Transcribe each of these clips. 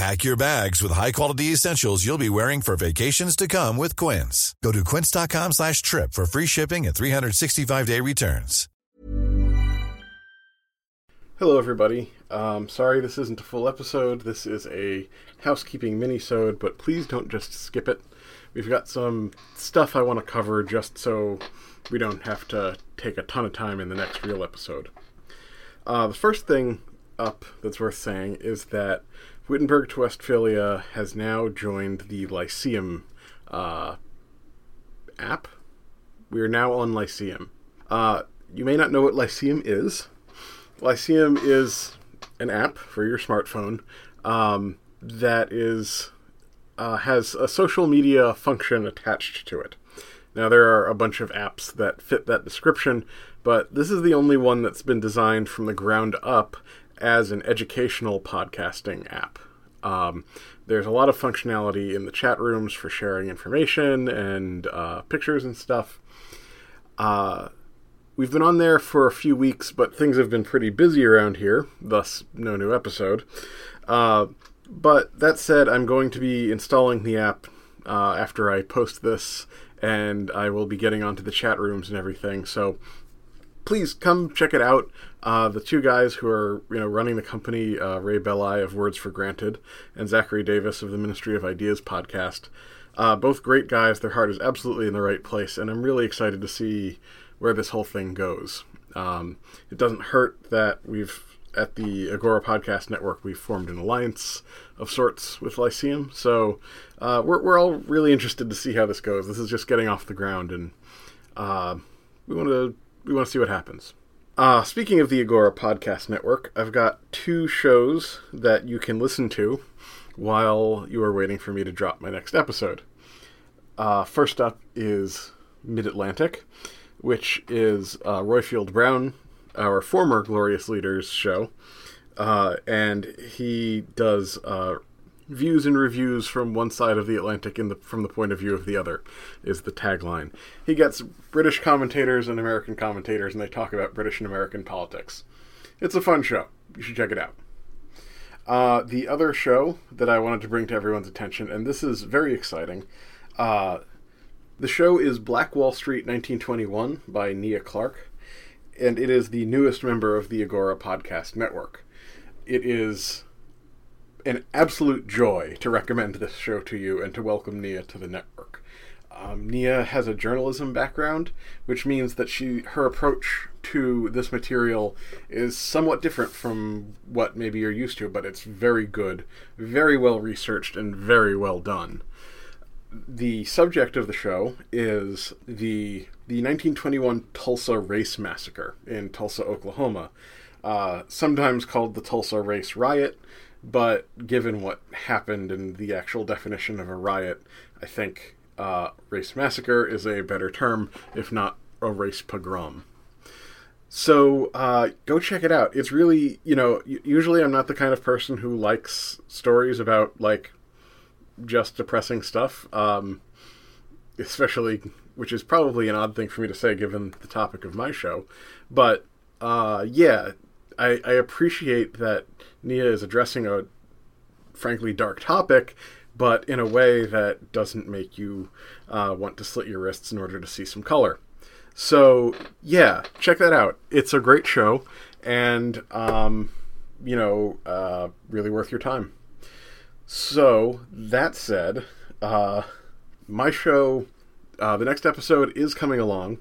Pack your bags with high-quality essentials you'll be wearing for vacations to come with Quince. Go to quince.com slash trip for free shipping and 365-day returns. Hello, everybody. Um, sorry this isn't a full episode. This is a housekeeping mini-sode, but please don't just skip it. We've got some stuff I want to cover just so we don't have to take a ton of time in the next real episode. Uh, the first thing up that's worth saying is that Wittenberg to Westphalia has now joined the Lyceum uh, app. We are now on Lyceum. Uh, you may not know what Lyceum is. Lyceum is an app for your smartphone um, that is uh, has a social media function attached to it. Now there are a bunch of apps that fit that description, but this is the only one that's been designed from the ground up as an educational podcasting app. Um, there's a lot of functionality in the chat rooms for sharing information and uh, pictures and stuff. Uh, we've been on there for a few weeks, but things have been pretty busy around here, thus, no new episode. Uh, but that said, I'm going to be installing the app uh, after I post this, and I will be getting onto the chat rooms and everything. So please come check it out. Uh, the two guys who are you know running the company, uh, Ray Belli of Words for Granted and Zachary Davis of the Ministry of Ideas podcast, uh, both great guys. Their heart is absolutely in the right place, and I'm really excited to see where this whole thing goes. Um, it doesn't hurt that we've at the Agora Podcast Network we've formed an alliance of sorts with Lyceum, so uh, we're we're all really interested to see how this goes. This is just getting off the ground, and uh, we want to we want to see what happens. Uh, speaking of the Agora Podcast Network, I've got two shows that you can listen to while you are waiting for me to drop my next episode. Uh, first up is Mid Atlantic, which is uh, Roifield Brown, our former Glorious Leaders show. Uh, and he does uh, views and reviews from one side of the Atlantic in the, from the point of view of the other is the tagline. He gets British commentators and American commentators, and they talk about British and American politics. It's a fun show. You should check it out. Uh, the other show that I wanted to bring to everyone's attention, and this is very exciting, uh, the show is Black Wall Street 1921 by Nia Clark, and it is the newest member of the Agora Podcast Network. It is an absolute joy to recommend this show to you and to welcome Nia to the network. Um, Nia has a journalism background, which means that she her approach to this material is somewhat different from what maybe you're used to, but it's very good, very well researched, and very well done. The subject of the show is the the 1921 Tulsa Race Massacre in Tulsa, Oklahoma, uh, sometimes called the Tulsa Race Riot but given what happened and the actual definition of a riot, I think uh, race massacre is a better term, if not a race pogrom. So uh, go check it out. It's really, you know, usually I'm not the kind of person who likes stories about like just depressing stuff, um, especially, which is probably an odd thing for me to say given the topic of my show. But uh, yeah, I, I appreciate that Nia is addressing a frankly dark topic, but in a way that doesn't make you uh, want to slit your wrists in order to see some color. So yeah, check that out. It's a great show, and um, you know, uh, really worth your time. So that said, uh, my show, uh, the next episode is coming along.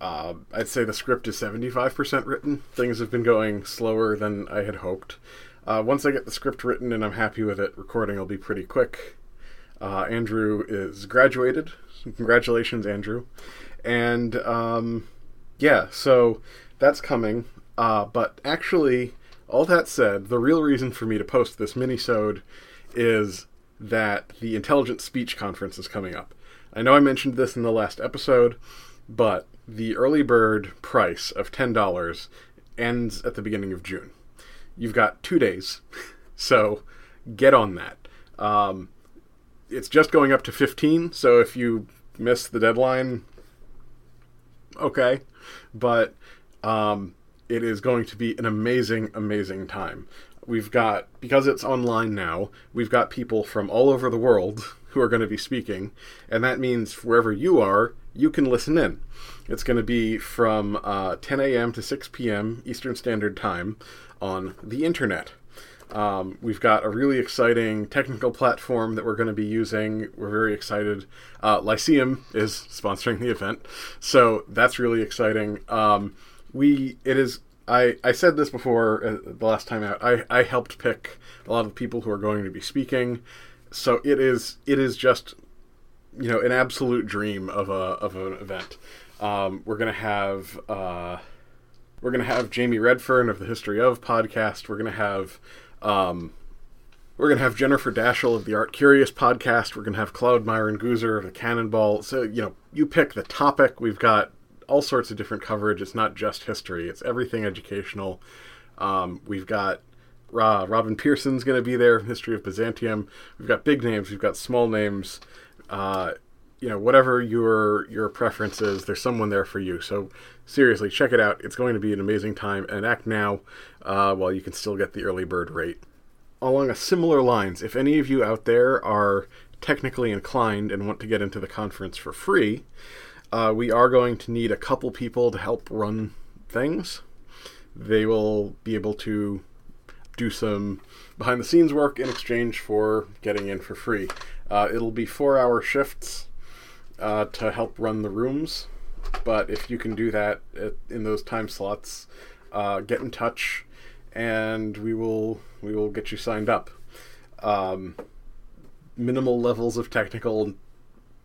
Uh, I'd say the script is 75% written. Things have been going slower than I had hoped. Uh, once I get the script written and I'm happy with it, recording will be pretty quick. Uh, Andrew is graduated. Congratulations, Andrew. And um, yeah, so that's coming. Uh, but actually, all that said, the real reason for me to post this mini-sode is that the Intelligent Speech Conference is coming up. I know I mentioned this in the last episode, but the early bird price of $10 ends at the beginning of June. You've got two days, so get on that. Um, it's just going up to 15, so if you miss the deadline, okay. But um, it is going to be an amazing, amazing time. We've got, because it's online now, we've got people from all over the world who are going to be speaking, and that means wherever you are, you can listen in. It's going to be from uh, 10 a.m. to 6 p.m. Eastern Standard Time on the internet. Um, we've got a really exciting technical platform that we're going to be using. We're very excited. Uh, Lyceum is sponsoring the event, so that's really exciting. Um, we it is. I, I said this before uh, the last time out. I, I helped pick a lot of the people who are going to be speaking, so it is it is just you know an absolute dream of a of an event. Um, we're gonna have uh, we're gonna have Jamie Redfern of the History of podcast. We're gonna have um, we're gonna have Jennifer Dasal of the Art Curious podcast. We're gonna have Claude Myron Goozer of the Cannonball. So you know you pick the topic. We've got all sorts of different coverage. It's not just history. It's everything educational. Um, we've got uh, Robin Pierson's going to be there, History of Byzantium. We've got big names, we've got small names. Uh, you know, whatever your your preference is, there's someone there for you. So seriously, check it out. It's going to be an amazing time, and act now uh, while you can still get the early bird rate. Along a similar lines, if any of you out there are technically inclined and want to get into the conference for free, uh, we are going to need a couple people to help run things. They will be able to do some behind the scenes work in exchange for getting in for free. Uh, it'll be four hour shifts uh, to help run the rooms, but if you can do that at, in those time slots, uh, get in touch, and we will we will get you signed up. Um, minimal levels of technical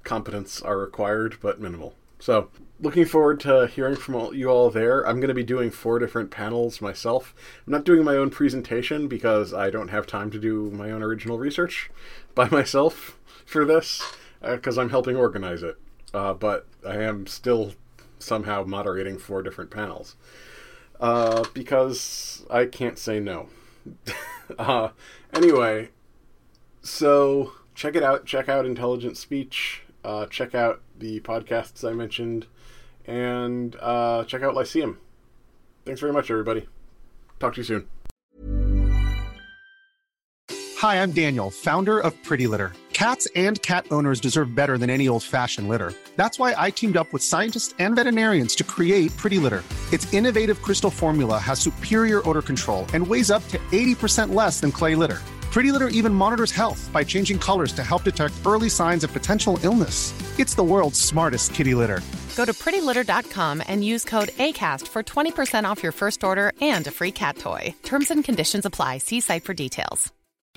competence are required, but minimal. So, looking forward to hearing from all, you all there. I'm going to be doing four different panels myself. I'm not doing my own presentation because I don't have time to do my own original research by myself for this because uh, I'm helping organize it. Uh, but I am still somehow moderating four different panels uh, because I can't say no. Uh, anyway, so check it out. Check out Intelligent Speech. Uh, check out the podcasts I mentioned, and uh, check out Lyceum. Thanks very much, everybody. Talk to you soon. Hi, I'm Daniel, founder of Pretty Litter. Cats and cat owners deserve better than any old fashioned litter. That's why I teamed up with scientists and veterinarians to create Pretty Litter. Its innovative crystal formula has superior odor control and weighs up to 80% less than clay litter. Pretty Litter even monitors health by changing colors to help detect early signs of potential illness. It's the world's smartest kitty litter. Go to prettylitter.com and use code ACAST for 20% off your first order and a free cat toy. Terms and conditions apply. See site for details.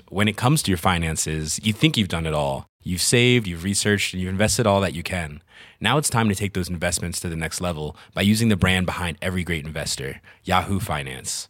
When it comes to your finances, you think you've done it all. You've saved, you've researched, and you've invested all that you can. Now it's time to take those investments to the next level by using the brand behind every great investor, Yahoo Finance.